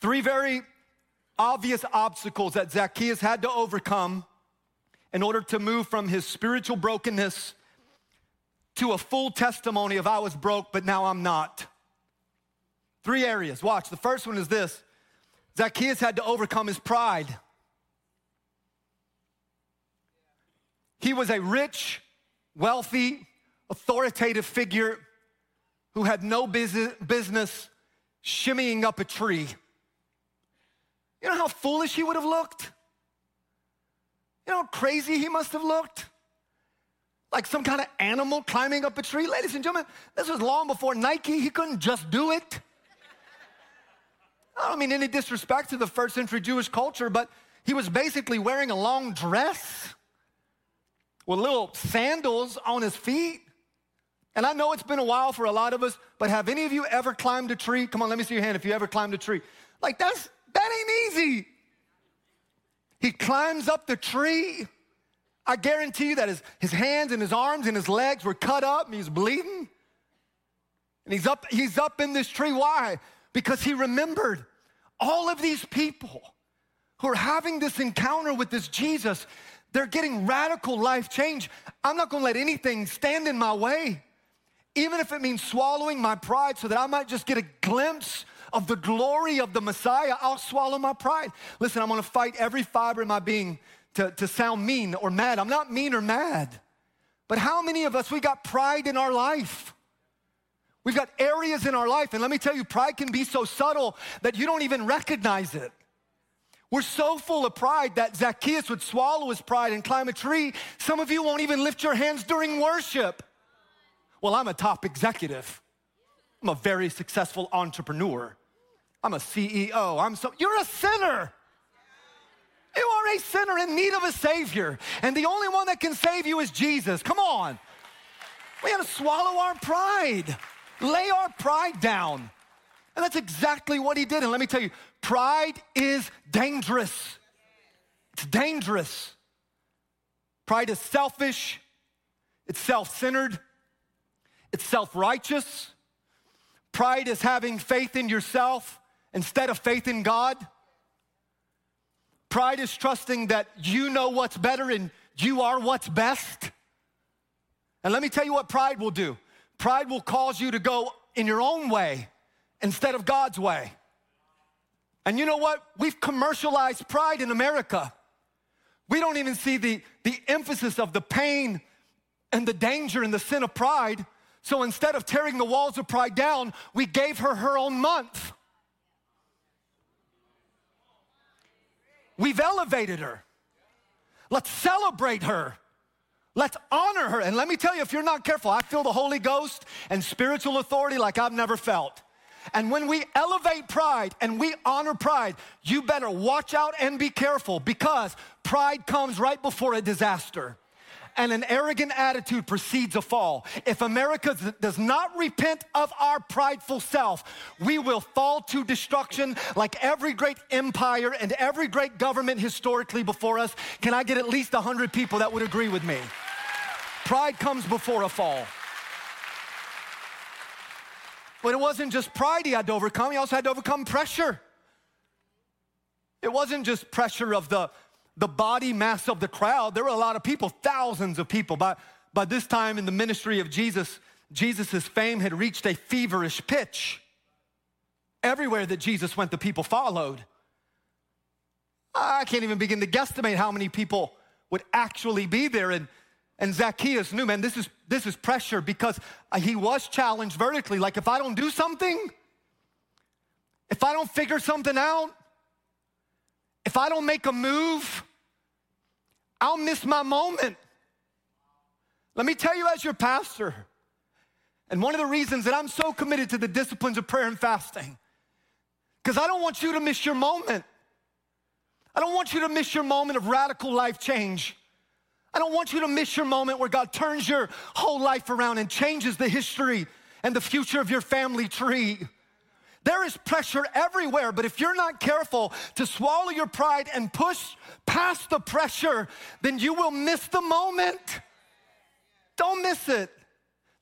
Three very obvious obstacles that Zacchaeus had to overcome in order to move from his spiritual brokenness to a full testimony of I was broke, but now I'm not. Three areas. Watch. The first one is this Zacchaeus had to overcome his pride. He was a rich, wealthy, authoritative figure who had no business shimmying up a tree. You know how foolish he would have looked? You know how crazy he must have looked? Like some kind of animal climbing up a tree. Ladies and gentlemen, this was long before Nike. He couldn't just do it. I don't mean any disrespect to the first century Jewish culture, but he was basically wearing a long dress with little sandals on his feet. And I know it's been a while for a lot of us, but have any of you ever climbed a tree? Come on, let me see your hand if you ever climbed a tree. Like that's that ain't easy. He climbs up the tree. I guarantee you that his, his hands and his arms and his legs were cut up and he's bleeding. And he's up, he's up in this tree. Why? Because he remembered all of these people who are having this encounter with this Jesus. They're getting radical life change. I'm not gonna let anything stand in my way, even if it means swallowing my pride so that I might just get a glimpse of the glory of the Messiah. I'll swallow my pride. Listen, I'm gonna fight every fiber in my being to, to sound mean or mad. I'm not mean or mad. But how many of us, we got pride in our life? We've got areas in our life, and let me tell you, pride can be so subtle that you don't even recognize it. We're so full of pride that Zacchaeus would swallow his pride and climb a tree. Some of you won't even lift your hands during worship. Well, I'm a top executive. I'm a very successful entrepreneur. I'm a CEO. I'm so you're a sinner. You are a sinner in need of a savior. And the only one that can save you is Jesus. Come on. We got to swallow our pride. Lay our pride down. And that's exactly what he did. And let me tell you, pride is dangerous. It's dangerous. Pride is selfish, it's self centered, it's self righteous. Pride is having faith in yourself instead of faith in God. Pride is trusting that you know what's better and you are what's best. And let me tell you what pride will do Pride will cause you to go in your own way instead of God's way. And you know what? We've commercialized pride in America. We don't even see the, the emphasis of the pain and the danger and the sin of pride. So instead of tearing the walls of pride down, we gave her her own month. We've elevated her. Let's celebrate her. Let's honor her. And let me tell you, if you're not careful, I feel the Holy Ghost and spiritual authority like I've never felt. And when we elevate pride and we honor pride, you better watch out and be careful because pride comes right before a disaster. And an arrogant attitude precedes a fall. If America does not repent of our prideful self, we will fall to destruction like every great empire and every great government historically before us. Can I get at least 100 people that would agree with me? Pride comes before a fall. But it wasn't just pride he had to overcome, he also had to overcome pressure. It wasn't just pressure of the, the body mass of the crowd. There were a lot of people, thousands of people. By, by this time in the ministry of Jesus, Jesus' fame had reached a feverish pitch. Everywhere that Jesus went, the people followed. I can't even begin to guesstimate how many people would actually be there. And and Zacchaeus knew, man, this is, this is pressure because uh, he was challenged vertically. Like, if I don't do something, if I don't figure something out, if I don't make a move, I'll miss my moment. Let me tell you, as your pastor, and one of the reasons that I'm so committed to the disciplines of prayer and fasting, because I don't want you to miss your moment. I don't want you to miss your moment of radical life change. I don't want you to miss your moment where God turns your whole life around and changes the history and the future of your family tree. There is pressure everywhere, but if you're not careful to swallow your pride and push past the pressure, then you will miss the moment. Don't miss it.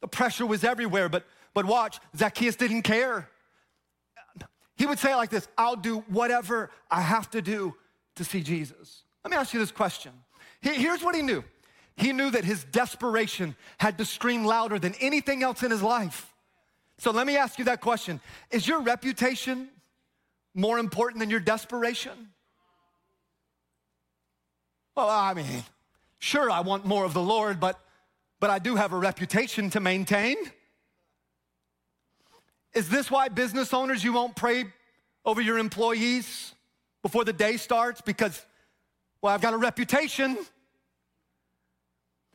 The pressure was everywhere, but, but watch, Zacchaeus didn't care. He would say like this I'll do whatever I have to do to see Jesus. Let me ask you this question Here's what he knew he knew that his desperation had to scream louder than anything else in his life. So let me ask you that question Is your reputation more important than your desperation? Well, I mean, sure, I want more of the Lord, but, but I do have a reputation to maintain. Is this why business owners, you won't pray over your employees before the day starts? Because, well, I've got a reputation.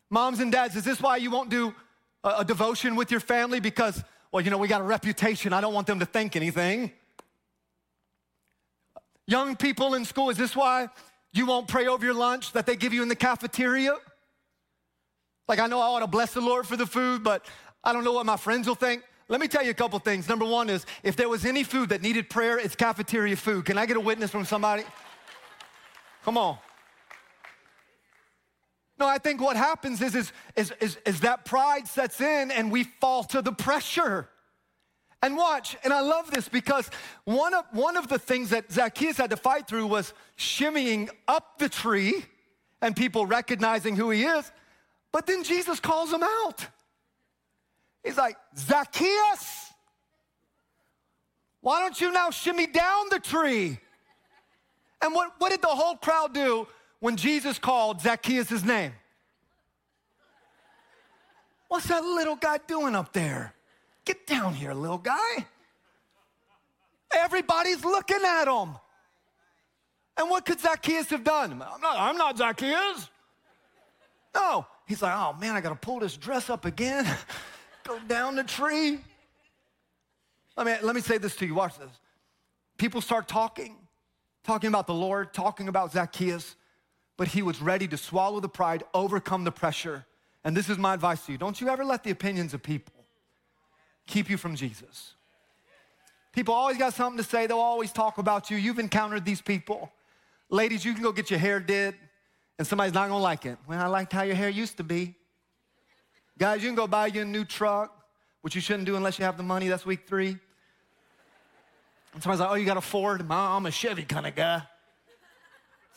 Moms and dads, is this why you won't do a, a devotion with your family? Because, well, you know, we got a reputation. I don't want them to think anything. Young people in school, is this why you won't pray over your lunch that they give you in the cafeteria? Like, I know I ought to bless the Lord for the food, but I don't know what my friends will think. Let me tell you a couple things. Number one is if there was any food that needed prayer, it's cafeteria food. Can I get a witness from somebody? Come on. No, I think what happens is, is, is, is, is that pride sets in and we fall to the pressure. And watch, and I love this because one of, one of the things that Zacchaeus had to fight through was shimmying up the tree and people recognizing who he is. But then Jesus calls him out. He's like, Zacchaeus, why don't you now shimmy down the tree? And what, what did the whole crowd do when Jesus called Zacchaeus' his name? What's that little guy doing up there? Get down here, little guy. Everybody's looking at him. And what could Zacchaeus have done? I'm not, I'm not Zacchaeus. No. He's like, oh man, I got to pull this dress up again, go down the tree. Let me, let me say this to you. Watch this. People start talking, talking about the Lord, talking about Zacchaeus, but he was ready to swallow the pride, overcome the pressure. And this is my advice to you don't you ever let the opinions of people keep you from Jesus. People always got something to say, they'll always talk about you. You've encountered these people. Ladies, you can go get your hair did, and somebody's not gonna like it. Well, I liked how your hair used to be. Guys, you can go buy you a new truck, which you shouldn't do unless you have the money. That's week three. And somebody's like, oh, you got a Ford? I'm a Chevy kind of guy.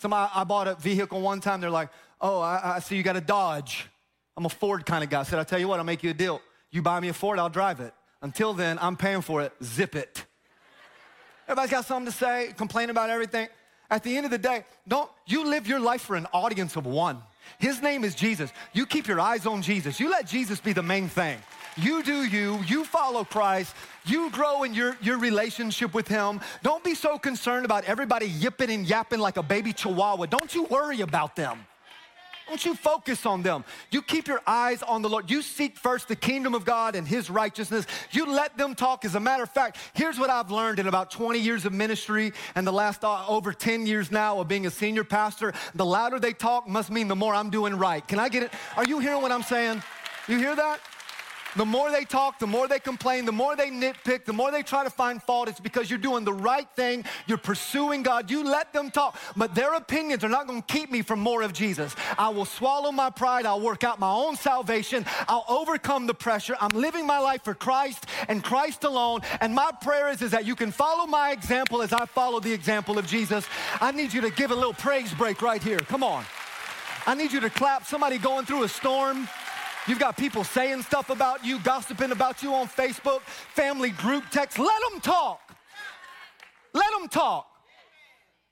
Somebody, I bought a vehicle one time. They're like, oh, I, I see you got a Dodge. I'm a Ford kind of guy. I said, I'll tell you what, I'll make you a deal. You buy me a Ford, I'll drive it. Until then, I'm paying for it. Zip it. Everybody's got something to say, complain about everything. At the end of the day, don't you live your life for an audience of one. His name is Jesus. You keep your eyes on Jesus. You let Jesus be the main thing. You do you, you follow Christ, you grow in your, your relationship with Him. Don't be so concerned about everybody yipping and yapping like a baby chihuahua. Don't you worry about them. Don't you focus on them. You keep your eyes on the Lord. You seek first the kingdom of God and his righteousness. You let them talk. As a matter of fact, here's what I've learned in about 20 years of ministry and the last uh, over 10 years now of being a senior pastor. The louder they talk must mean the more I'm doing right. Can I get it? Are you hearing what I'm saying? You hear that? The more they talk, the more they complain, the more they nitpick, the more they try to find fault, it's because you're doing the right thing. You're pursuing God. You let them talk, but their opinions are not going to keep me from more of Jesus. I will swallow my pride. I'll work out my own salvation. I'll overcome the pressure. I'm living my life for Christ and Christ alone. And my prayer is, is that you can follow my example as I follow the example of Jesus. I need you to give a little praise break right here. Come on. I need you to clap. Somebody going through a storm. You've got people saying stuff about you, gossiping about you on Facebook, family group text. Let them talk. Let them talk.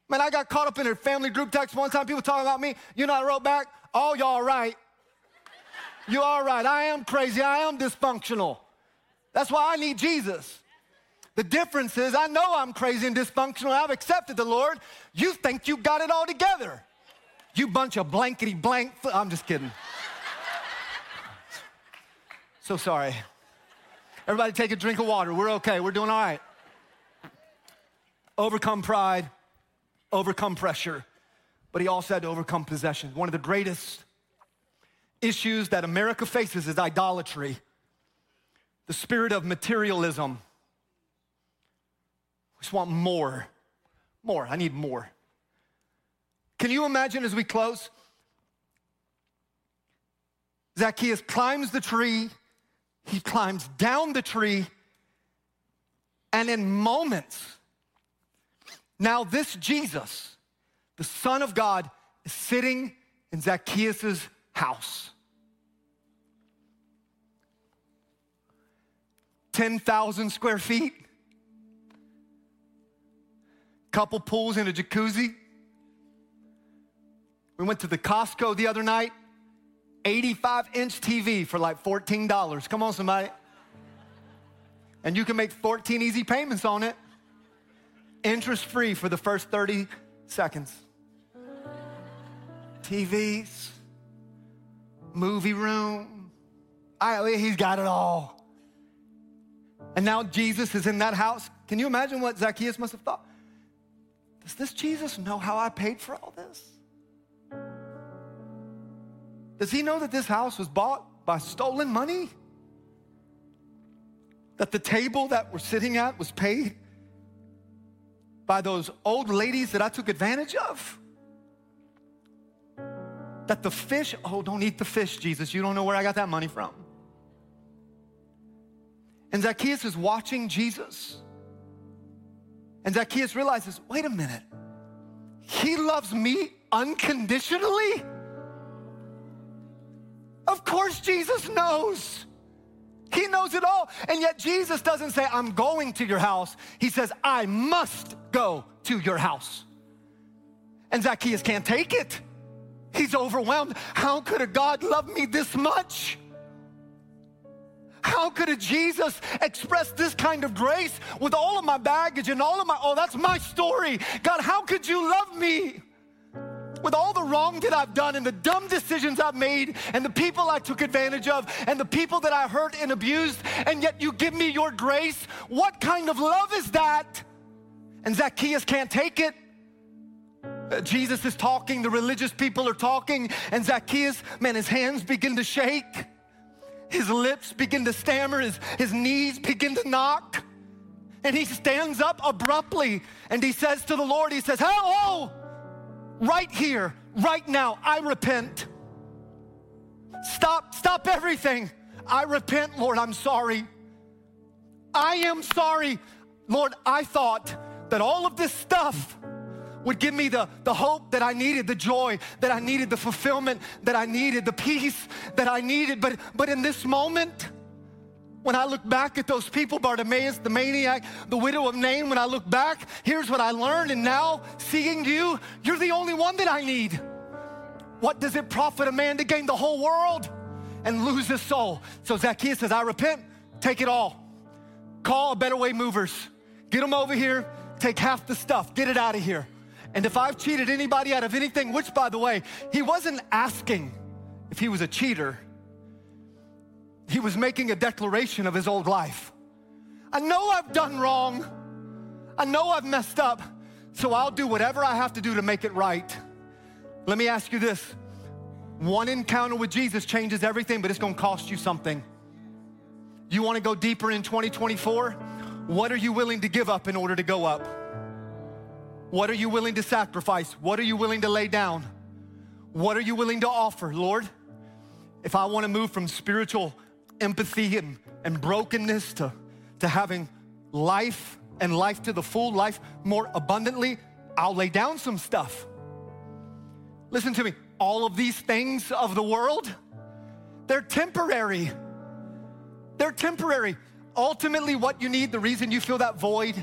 Man, I got caught up in a family group text one time. People talking about me. You know, I wrote back, "Oh, y'all right. You all right. I am crazy. I am dysfunctional. That's why I need Jesus. The difference is, I know I'm crazy and dysfunctional. I've accepted the Lord. You think you got it all together. You bunch of blankety blank. I'm just kidding. So sorry. Everybody take a drink of water. We're okay. We're doing all right. Overcome pride, overcome pressure, but he also had to overcome possession. One of the greatest issues that America faces is idolatry, the spirit of materialism. We just want more, more. I need more. Can you imagine as we close? Zacchaeus climbs the tree he climbs down the tree, and in moments, now this Jesus, the Son of God, is sitting in Zacchaeus' house. 10,000 square feet. couple pools and a jacuzzi. We went to the Costco the other night, 85 inch TV for like $14. Come on, somebody. And you can make 14 easy payments on it, interest free for the first 30 seconds. TVs, movie room. I, he's got it all. And now Jesus is in that house. Can you imagine what Zacchaeus must have thought? Does this Jesus know how I paid for all this? Does he know that this house was bought by stolen money? That the table that we're sitting at was paid by those old ladies that I took advantage of? That the fish, oh, don't eat the fish, Jesus. You don't know where I got that money from. And Zacchaeus is watching Jesus. And Zacchaeus realizes wait a minute, he loves me unconditionally? Of course, Jesus knows. He knows it all. And yet, Jesus doesn't say, I'm going to your house. He says, I must go to your house. And Zacchaeus can't take it. He's overwhelmed. How could a God love me this much? How could a Jesus express this kind of grace with all of my baggage and all of my, oh, that's my story. God, how could you love me? With all the wrong that I've done and the dumb decisions I've made and the people I took advantage of and the people that I hurt and abused, and yet you give me your grace. What kind of love is that? And Zacchaeus can't take it. Uh, Jesus is talking, the religious people are talking, and Zacchaeus, man, his hands begin to shake, his lips begin to stammer, his, his knees begin to knock. And he stands up abruptly and he says to the Lord, He says, Hello! Right here, right now, I repent. Stop, stop everything. I repent, Lord, I'm sorry. I am sorry. Lord, I thought that all of this stuff would give me the, the hope that I needed, the joy that I needed, the fulfillment that I needed, the peace that I needed. But, but in this moment, when I look back at those people, Bartimaeus, the maniac, the widow of Nain, when I look back, here's what I learned. And now, seeing you, you're the only one that I need. What does it profit a man to gain the whole world and lose his soul? So Zacchaeus says, I repent, take it all. Call a better way movers. Get them over here, take half the stuff, get it out of here. And if I've cheated anybody out of anything, which by the way, he wasn't asking if he was a cheater he was making a declaration of his old life. I know I've done wrong. I know I've messed up. So I'll do whatever I have to do to make it right. Let me ask you this one encounter with Jesus changes everything, but it's gonna cost you something. You wanna go deeper in 2024? What are you willing to give up in order to go up? What are you willing to sacrifice? What are you willing to lay down? What are you willing to offer, Lord? If I wanna move from spiritual empathy and, and brokenness to, to having life and life to the full, life more abundantly, I'll lay down some stuff. Listen to me, all of these things of the world, they're temporary. They're temporary. Ultimately, what you need, the reason you feel that void,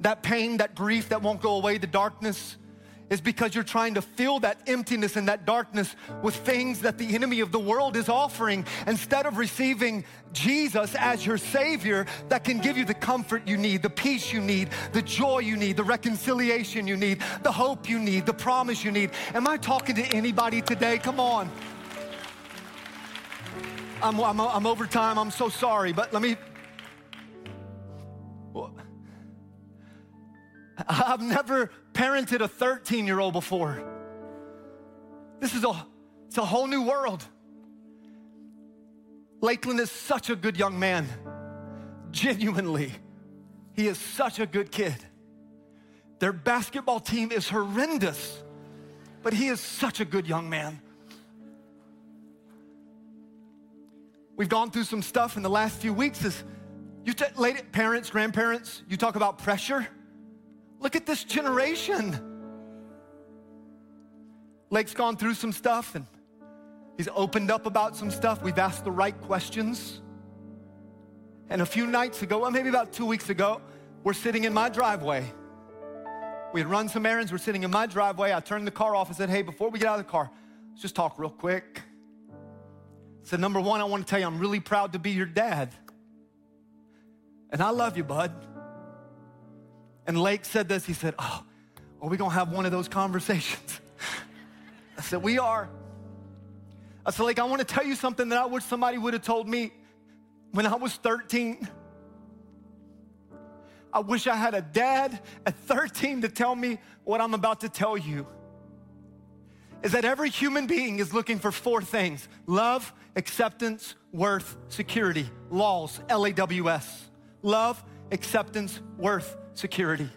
that pain, that grief that won't go away, the darkness, is because you're trying to fill that emptiness and that darkness with things that the enemy of the world is offering instead of receiving Jesus as your Savior that can give you the comfort you need, the peace you need, the joy you need, the reconciliation you need, the hope you need, the promise you need. Am I talking to anybody today? Come on. I'm, I'm, I'm over time. I'm so sorry, but let me. I've never parented a 13 year old before. This is a, it's a whole new world. Lakeland is such a good young man. Genuinely, he is such a good kid. Their basketball team is horrendous, but he is such a good young man. We've gone through some stuff in the last few weeks. As you t- parents, grandparents, you talk about pressure. Look at this generation. Lake's gone through some stuff and he's opened up about some stuff. We've asked the right questions. And a few nights ago, well, maybe about two weeks ago, we're sitting in my driveway We had run some errands. We're sitting in my driveway. I turned the car off and said, Hey, before we get out of the car, let's just talk real quick. Said, Number one, I want to tell you I'm really proud to be your dad. And I love you, bud. And Lake said this. He said, Oh, are we going to have one of those conversations? I said, We are. I said, Lake, I want to tell you something that I wish somebody would have told me when I was 13. I wish I had a dad at 13 to tell me what I'm about to tell you. Is that every human being is looking for four things love, acceptance, worth, security. Laws, L A W S. Love, acceptance, worth, security.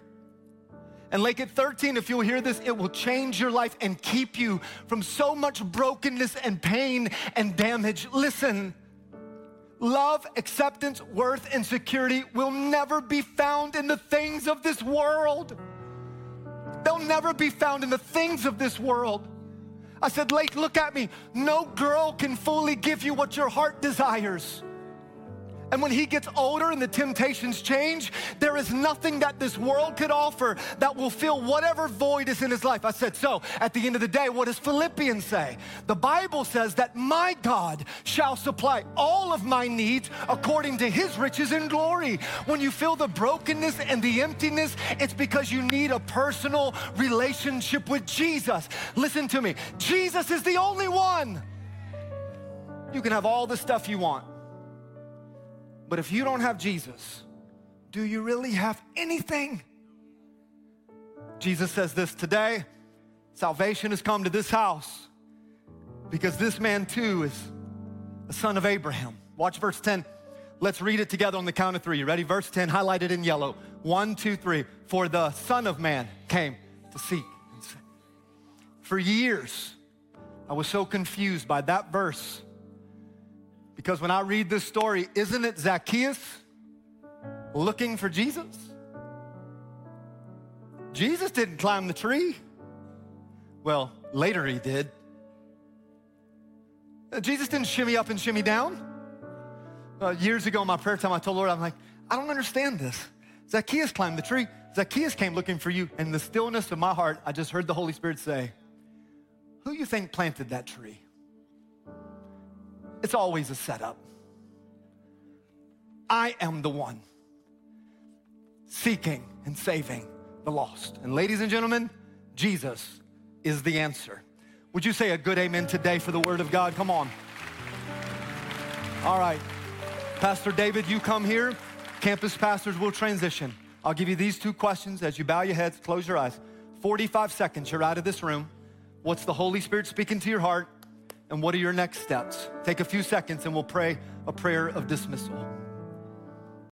And Lake at 13, if you'll hear this, it will change your life and keep you from so much brokenness and pain and damage. Listen, love, acceptance, worth, and security will never be found in the things of this world. They'll never be found in the things of this world. I said, Lake, look at me. No girl can fully give you what your heart desires. And when he gets older and the temptations change, there is nothing that this world could offer that will fill whatever void is in his life. I said, so at the end of the day, what does Philippians say? The Bible says that my God shall supply all of my needs according to his riches and glory. When you feel the brokenness and the emptiness, it's because you need a personal relationship with Jesus. Listen to me Jesus is the only one. You can have all the stuff you want. But if you don't have Jesus, do you really have anything? Jesus says this today salvation has come to this house because this man too is a son of Abraham. Watch verse 10. Let's read it together on the count of three. You ready? Verse 10, highlighted in yellow. One, two, three. For the Son of Man came to seek and save. For years, I was so confused by that verse because when I read this story, isn't it Zacchaeus looking for Jesus? Jesus didn't climb the tree. Well, later he did. Jesus didn't shimmy up and shimmy down. Uh, years ago in my prayer time, I told Lord, I'm like, I don't understand this. Zacchaeus climbed the tree. Zacchaeus came looking for you. And in the stillness of my heart, I just heard the Holy Spirit say, Who you think planted that tree? It's always a setup. I am the one seeking and saving the lost. And ladies and gentlemen, Jesus is the answer. Would you say a good amen today for the word of God? Come on. All right. Pastor David, you come here. Campus pastors will transition. I'll give you these two questions as you bow your heads, close your eyes. 45 seconds, you're out of this room. What's the Holy Spirit speaking to your heart? And what are your next steps? Take a few seconds and we'll pray a prayer of dismissal.